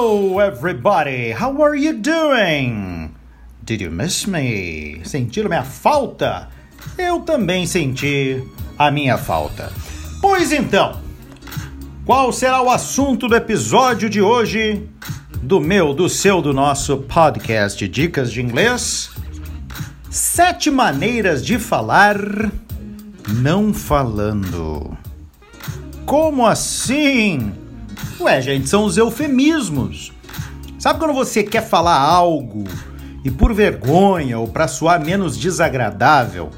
Hello, everybody. How are you doing? Did you miss me? Sentiram minha falta? Eu também senti a minha falta. Pois então, qual será o assunto do episódio de hoje do meu, do seu, do nosso podcast Dicas de Inglês? Sete maneiras de falar não falando. Como assim? Ué, gente, são os eufemismos. Sabe quando você quer falar algo e por vergonha ou para soar menos desagradável,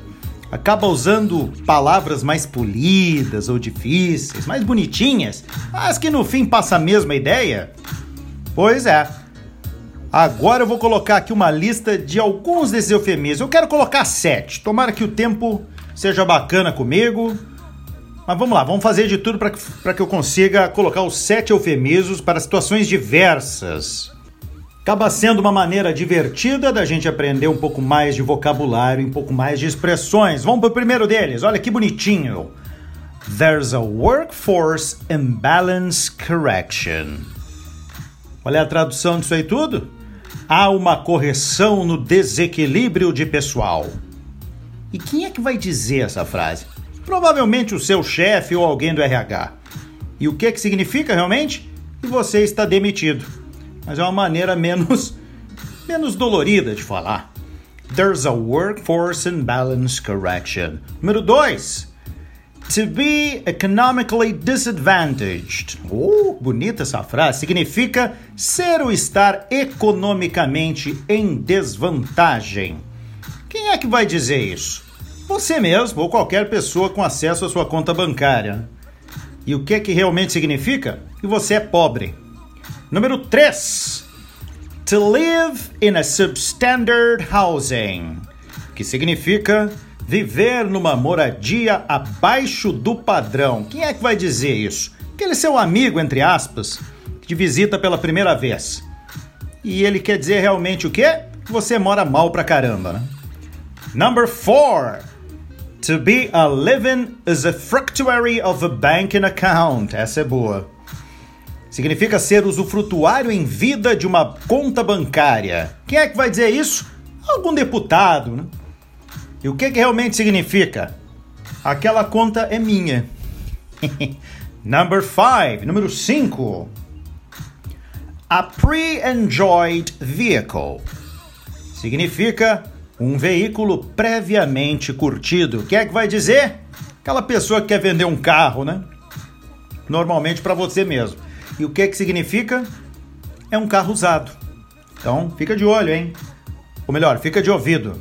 acaba usando palavras mais polidas ou difíceis, mais bonitinhas, mas que no fim passa a mesma ideia? Pois é. Agora eu vou colocar aqui uma lista de alguns desses eufemismos. Eu quero colocar sete. Tomara que o tempo seja bacana comigo. Mas vamos lá, vamos fazer de tudo para que, que eu consiga colocar os sete eufemismos para situações diversas. Acaba sendo uma maneira divertida da gente aprender um pouco mais de vocabulário, um pouco mais de expressões. Vamos para o primeiro deles, olha que bonitinho. There's a workforce imbalance correction. Olha a tradução disso aí tudo? Há uma correção no desequilíbrio de pessoal. E quem é que vai dizer essa frase? Provavelmente o seu chefe ou alguém do RH. E o que, que significa realmente? Que você está demitido. Mas é uma maneira menos, menos dolorida de falar. There's a workforce imbalance correction. Número 2. To be economically disadvantaged. Oh, bonita essa frase. Significa ser ou estar economicamente em desvantagem. Quem é que vai dizer isso? Você mesmo ou qualquer pessoa com acesso à sua conta bancária. E o que que realmente significa? Que você é pobre. Número 3. To live in a substandard housing, que significa viver numa moradia abaixo do padrão. Quem é que vai dizer isso? Aquele seu amigo, entre aspas, que te visita pela primeira vez. E ele quer dizer realmente o quê? Que você mora mal pra caramba, né? Number four. To be a living is a fructuary of a banking account. Essa é boa. Significa ser usufrutuário em vida de uma conta bancária. Quem é que vai dizer isso? Algum deputado, né? E o que, que realmente significa? Aquela conta é minha. Number five, número 5. A pre-enjoyed vehicle. Significa um veículo previamente curtido. Quem é que vai dizer? Aquela pessoa que quer vender um carro, né? Normalmente para você mesmo. E o que que significa? É um carro usado. Então, fica de olho, hein? Ou melhor, fica de ouvido.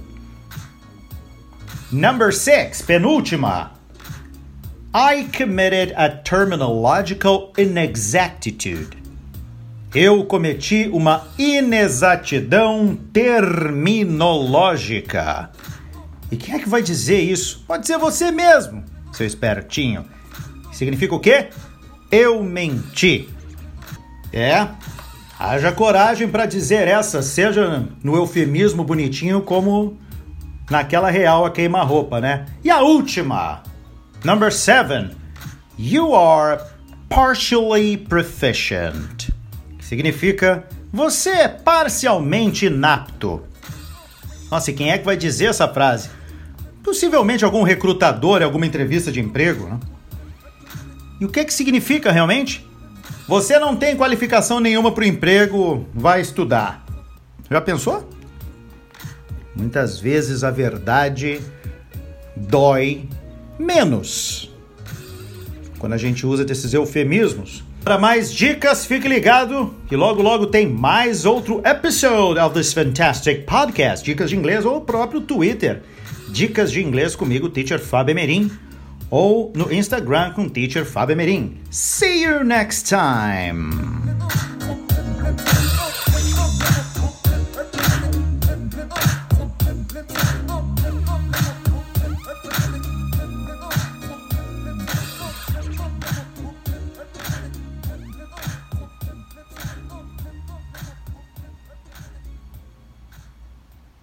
Number 6, penúltima. I committed a terminological inexactitude. Eu cometi uma inexatidão terminológica. E quem é que vai dizer isso? Pode ser você mesmo, seu espertinho. Significa o quê? Eu menti. É, haja coragem para dizer essa, seja no eufemismo bonitinho como naquela real a queima-roupa, né? E a última, number seven, you are partially proficient significa você é parcialmente inapto. Nossa, e quem é que vai dizer essa frase? Possivelmente algum recrutador em alguma entrevista de emprego. Né? E o que, que significa realmente? Você não tem qualificação nenhuma para o emprego, vai estudar. Já pensou? Muitas vezes a verdade dói menos. Quando a gente usa desses eufemismos, para mais dicas, fique ligado que logo logo tem mais outro episode of this fantastic podcast, Dicas de Inglês ou o próprio Twitter, Dicas de Inglês comigo, Teacher Fábio ou no Instagram com Teacher Fábio. See you next time.